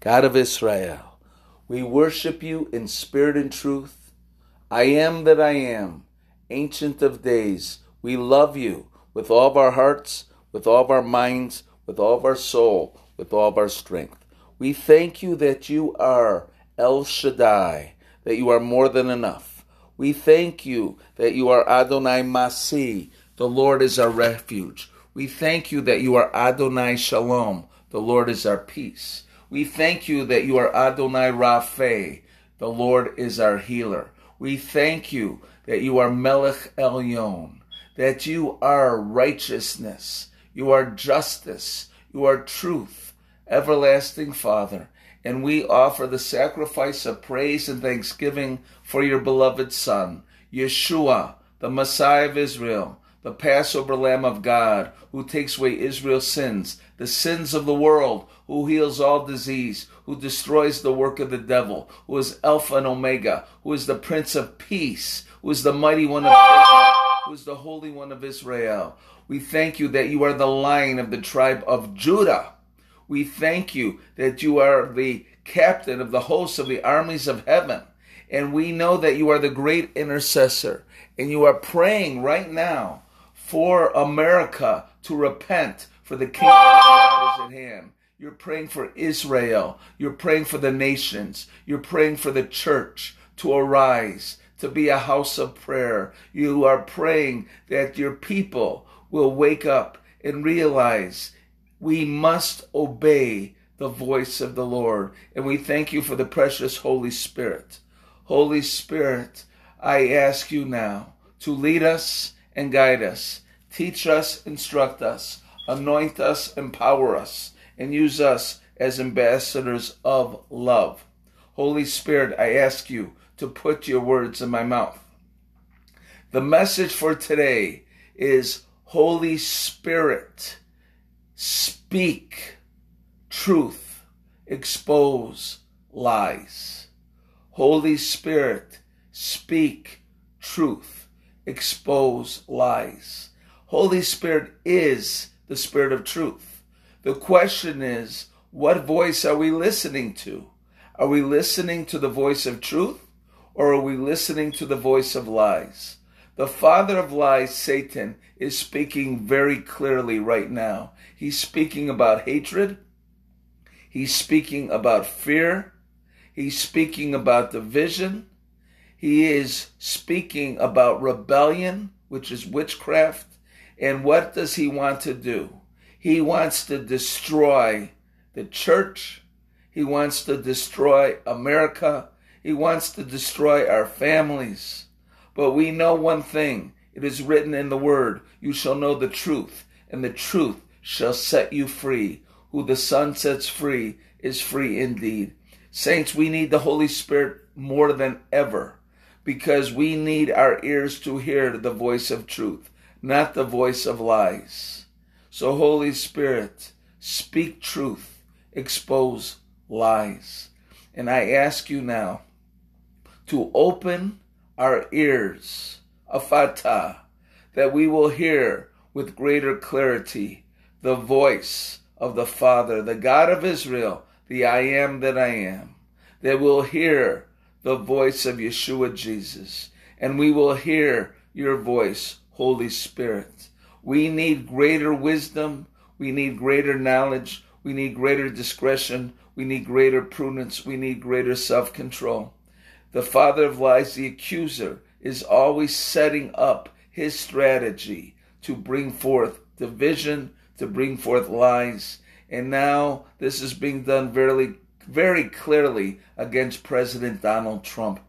God of Israel, we worship you in spirit and truth. I am that I am, Ancient of Days. We love you with all of our hearts, with all of our minds, with all of our soul, with all of our strength. We thank you that you are El Shaddai, that you are more than enough. We thank you that you are Adonai Masi, the Lord is our refuge. We thank you that you are Adonai Shalom, the Lord is our peace. We thank you that you are Adonai Rapha, the Lord is our healer. We thank you that you are Melech Elyon, that you are righteousness, you are justice, you are truth, everlasting Father. And we offer the sacrifice of praise and thanksgiving for your beloved Son, Yeshua, the Messiah of Israel, the Passover Lamb of God, who takes away Israel's sins, the sins of the world, who heals all disease, who destroys the work of the devil, who is Alpha and Omega, who is the Prince of Peace, who is the mighty one of Israel, who is the Holy One of Israel. We thank you that you are the lion of the tribe of Judah. We thank you that you are the captain of the hosts of the armies of heaven. And we know that you are the great intercessor. And you are praying right now for America to repent, for the kingdom of God is at hand. You're praying for Israel. You're praying for the nations. You're praying for the church to arise, to be a house of prayer. You are praying that your people will wake up and realize we must obey the voice of the Lord. And we thank you for the precious Holy Spirit. Holy Spirit, I ask you now to lead us and guide us, teach us, instruct us, anoint us, empower us, and use us as ambassadors of love. Holy Spirit, I ask you to put your words in my mouth. The message for today is Holy Spirit, speak truth, expose lies. Holy Spirit, speak truth, expose lies. Holy Spirit is the Spirit of truth. The question is, what voice are we listening to? Are we listening to the voice of truth or are we listening to the voice of lies? The father of lies, Satan, is speaking very clearly right now. He's speaking about hatred. He's speaking about fear. He's speaking about division. He is speaking about rebellion, which is witchcraft. And what does he want to do? He wants to destroy the church. He wants to destroy America. He wants to destroy our families. But we know one thing. It is written in the word, you shall know the truth, and the truth shall set you free. Who the Son sets free is free indeed. Saints, we need the Holy Spirit more than ever because we need our ears to hear the voice of truth, not the voice of lies. So, Holy Spirit, speak truth, expose lies. And I ask you now to open our ears, Ephphatha, that we will hear with greater clarity the voice of the Father, the God of Israel, the I am that I am, that we'll hear the voice of Yeshua Jesus, and we will hear your voice, Holy Spirit. We need greater wisdom, we need greater knowledge, we need greater discretion, we need greater prudence, we need greater self control. The father of lies, the accuser, is always setting up his strategy to bring forth division, to bring forth lies. And now this is being done very, very clearly against President Donald Trump.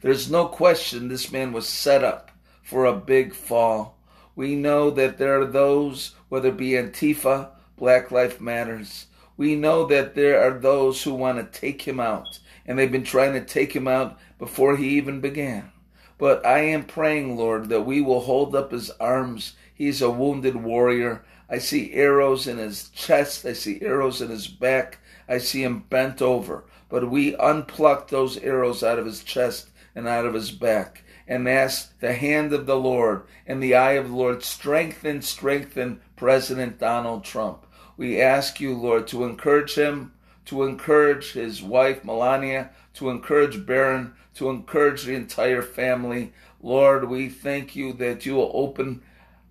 There's no question this man was set up for a big fall. We know that there are those, whether it be Antifa, Black Life Matters, we know that there are those who want to take him out, and they've been trying to take him out before he even began. But I am praying, Lord, that we will hold up his arms. He's a wounded warrior. I see arrows in his chest. I see arrows in his back. I see him bent over. But we unplucked those arrows out of his chest and out of his back and ask the hand of the Lord and the eye of the Lord strengthen, strengthen President Donald Trump. We ask you, Lord, to encourage him, to encourage his wife, Melania, to encourage Barron, to encourage the entire family. Lord, we thank you that you will open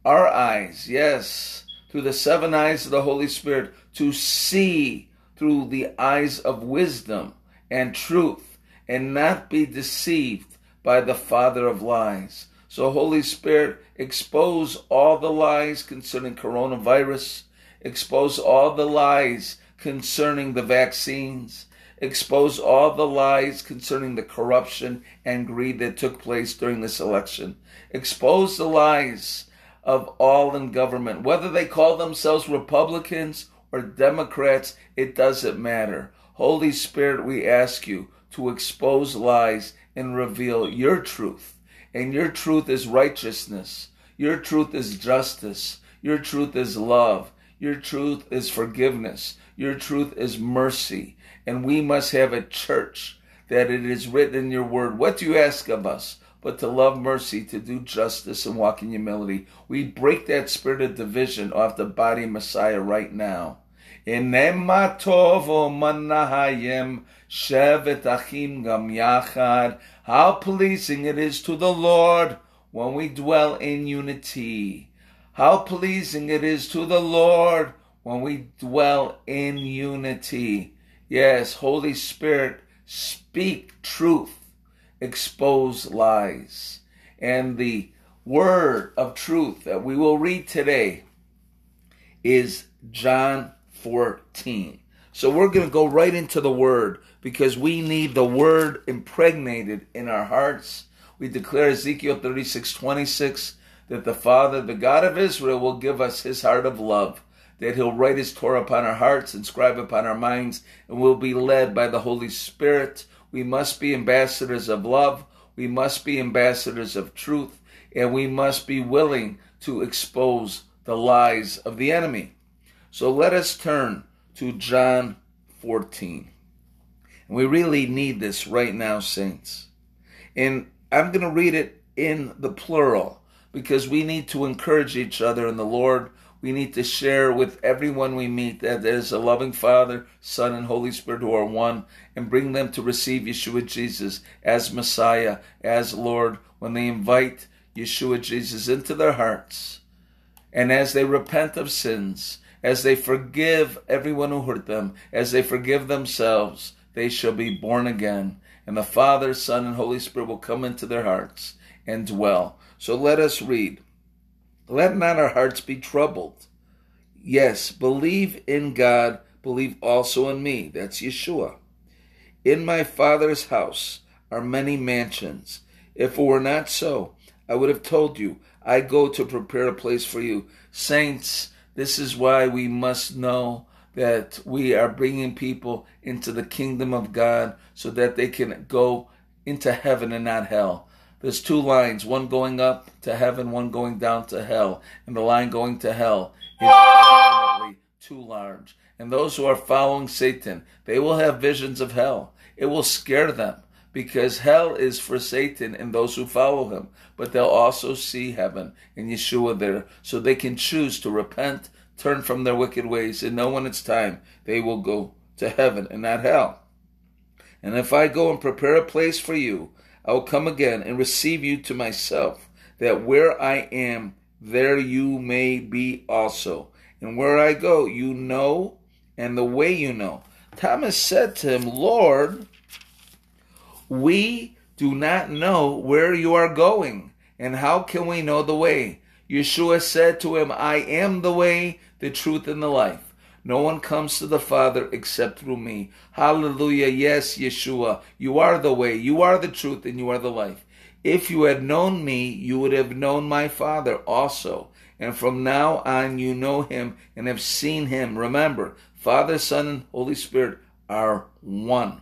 our eyes, yes, through the seven eyes of the Holy Spirit, to see through the eyes of wisdom and truth and not be deceived by the father of lies. So, Holy Spirit, expose all the lies concerning coronavirus, expose all the lies concerning the vaccines, expose all the lies concerning the corruption and greed that took place during this election, expose the lies of all in government, whether they call themselves Republicans or Democrats, it doesn't matter. Holy Spirit, we ask you to expose lies and reveal your truth. And your truth is righteousness. Your truth is justice. Your truth is love. Your truth is forgiveness. Your truth is mercy. And we must have a church that it is written in your word. What do you ask of us? But to love mercy, to do justice, and walk in humility. We break that spirit of division off the body of Messiah right now. Inema tovo manahayim shevet achim gam yachad. How pleasing it is to the Lord when we dwell in unity. How pleasing it is to the Lord when we dwell in unity. Yes, Holy Spirit, speak truth, expose lies. And the word of truth that we will read today is John 14. So we're going to go right into the word because we need the word impregnated in our hearts. We declare Ezekiel 36 26 that the Father, the God of Israel, will give us his heart of love, that he'll write his Torah upon our hearts, inscribe upon our minds, and we'll be led by the Holy Spirit. We must be ambassadors of love. We must be ambassadors of truth. And we must be willing to expose the lies of the enemy. So let us turn to John 14. We really need this right now, saints. And I'm going to read it in the plural because we need to encourage each other in the Lord. We need to share with everyone we meet that there is a loving Father, Son, and Holy Spirit who are one and bring them to receive Yeshua Jesus as Messiah, as Lord, when they invite Yeshua Jesus into their hearts. And as they repent of sins, as they forgive everyone who hurt them, as they forgive themselves, they shall be born again. And the Father, Son, and Holy Spirit will come into their hearts and dwell. So let us read. Let not our hearts be troubled. Yes, believe in God, believe also in me. That's Yeshua. In my Father's house are many mansions. If it were not so, I would have told you, I go to prepare a place for you. Saints, this is why we must know that we are bringing people into the kingdom of God so that they can go into heaven and not hell. There's two lines, one going up to heaven, one going down to hell. And the line going to hell is definitely too large. And those who are following Satan, they will have visions of hell. It will scare them because hell is for Satan and those who follow him. But they'll also see heaven and Yeshua there, so they can choose to repent, turn from their wicked ways, and know when it's time they will go to heaven and not hell. And if I go and prepare a place for you, I will come again and receive you to myself, that where I am, there you may be also. And where I go, you know, and the way you know. Thomas said to him, Lord, we do not know where you are going, and how can we know the way? Yeshua said to him, I am the way, the truth, and the life. No one comes to the Father except through me. Hallelujah. Yes, Yeshua, you are the way, you are the truth, and you are the life. If you had known me, you would have known my Father also. And from now on, you know him and have seen him. Remember, Father, Son, and Holy Spirit are one.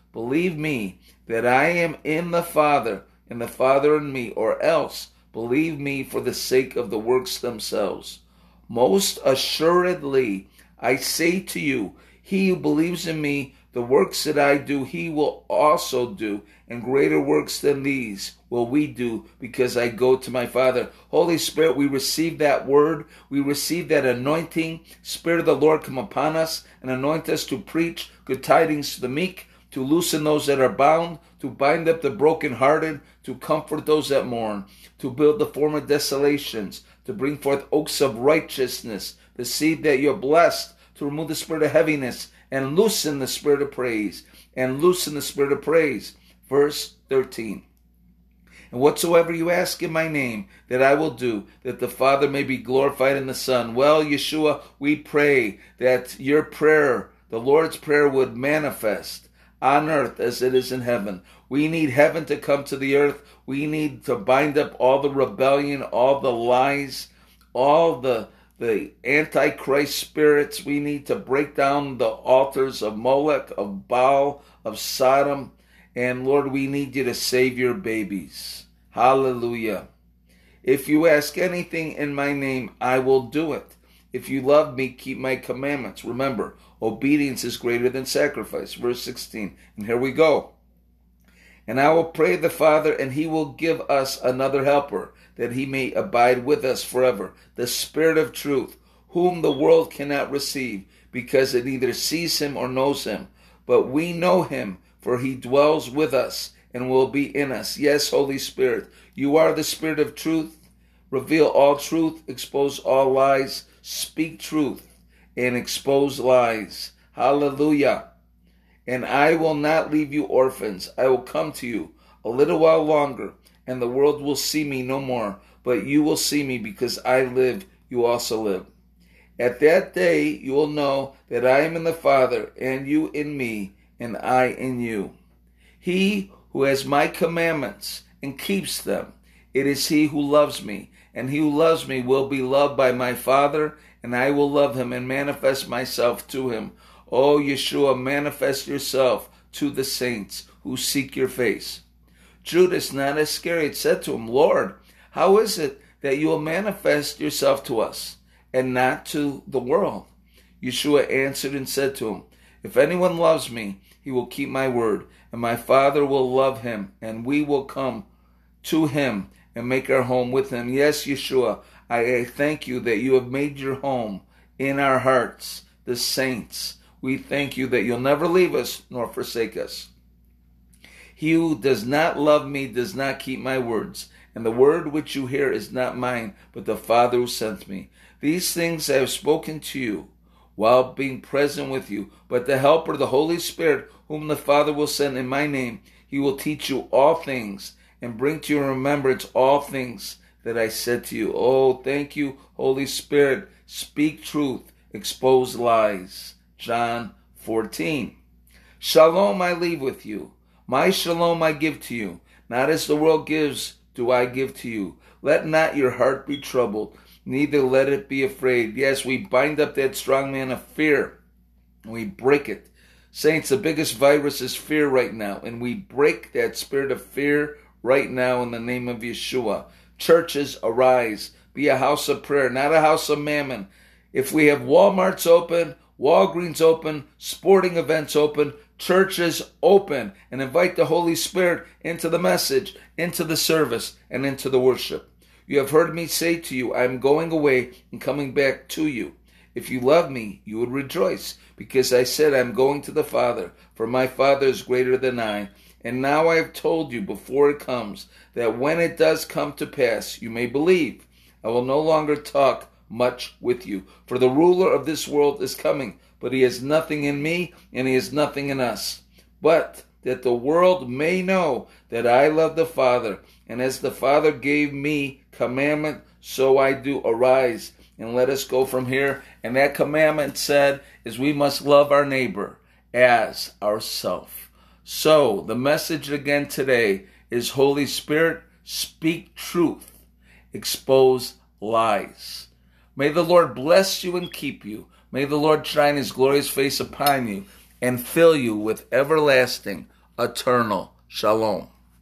Believe me that I am in the Father, and the Father in me, or else believe me for the sake of the works themselves. Most assuredly, I say to you, he who believes in me, the works that I do, he will also do, and greater works than these will we do, because I go to my Father. Holy Spirit, we receive that word, we receive that anointing. Spirit of the Lord, come upon us and anoint us to preach good tidings to the meek, to loosen those that are bound, to bind up the brokenhearted, to comfort those that mourn, to build the former desolations, to bring forth oaks of righteousness, the seed that you're blessed, to remove the spirit of heaviness and loosen the spirit of praise, and loosen the spirit of praise. Verse 13. And whatsoever you ask in my name, that I will do, that the Father may be glorified in the Son. Well, Yeshua, we pray that your prayer, the Lord's Prayer, would manifest on earth as it is in heaven. We need heaven to come to the earth. We need to bind up all the rebellion, all the lies, all the the antichrist spirits. We need to break down the altars of Molech, of Baal, of Sodom. And Lord, we need you to save your babies. Hallelujah. If you ask anything in my name, I will do it. If you love me, keep my commandments. Remember, obedience is greater than sacrifice. Verse 16. And here we go. And I will pray the Father, and he will give us another helper that he may abide with us forever, the Spirit of truth, whom the world cannot receive, because it neither sees him or knows him. But we know him, for he dwells with us and will be in us. Yes, Holy Spirit, you are the Spirit of truth. Reveal all truth, expose all lies, speak truth, and expose lies. Hallelujah. And I will not leave you orphans. I will come to you a little while longer and the world will see me no more, but you will see me because I live, you also live. At that day you will know that I am in the Father, and you in me, and I in you. He who has my commandments and keeps them, it is he who loves me, and he who loves me will be loved by my Father, and I will love him and manifest myself to him. O Yeshua, manifest yourself to the saints who seek your face. Judas, not Iscariot, said to him, Lord, how is it that you will manifest yourself to us and not to the world? Yeshua answered and said to him, If anyone loves me, he will keep my word, and my Father will love him, and we will come to him and make our home with him. Yes, Yeshua, I thank you that you have made your home in our hearts, the saints. We thank you that you'll never leave us nor forsake us. He who does not love me does not keep my words, and the word which you hear is not mine, but the Father who sent me. These things I have spoken to you while being present with you. But the Helper, the Holy Spirit, whom the Father will send in my name, he will teach you all things and bring to your remembrance all things that I said to you. Oh, thank you, Holy Spirit. Speak truth, expose lies. John 14. Shalom I leave with you. My shalom I give to you, not as the world gives, do I give to you. Let not your heart be troubled, neither let it be afraid. Yes, we bind up that strong man of fear, and we break it. Saints, the biggest virus is fear right now, and we break that spirit of fear right now in the name of Yeshua. Churches, arise. Be a house of prayer, not a house of mammon. If we have Walmarts open, Walgreens open, sporting events open, churches open and invite the Holy Spirit into the message, into the service, and into the worship. You have heard me say to you, I am going away and coming back to you. If you love me, you would rejoice, because I said I am going to the Father, for my Father is greater than I. And now I have told you before it comes, that when it does come to pass, you may believe. I will no longer talk much with you, for the ruler of this world is coming but he has nothing in me, and he has nothing in us. But that the world may know that I love the Father, and as the Father gave me commandment, so I do. Arise and let us go from here. And that commandment said is we must love our neighbor as ourself. So the message again today is Holy Spirit, speak truth, expose lies. May the Lord bless you and keep you. May the Lord shine his glorious face upon you and fill you with everlasting, eternal shalom.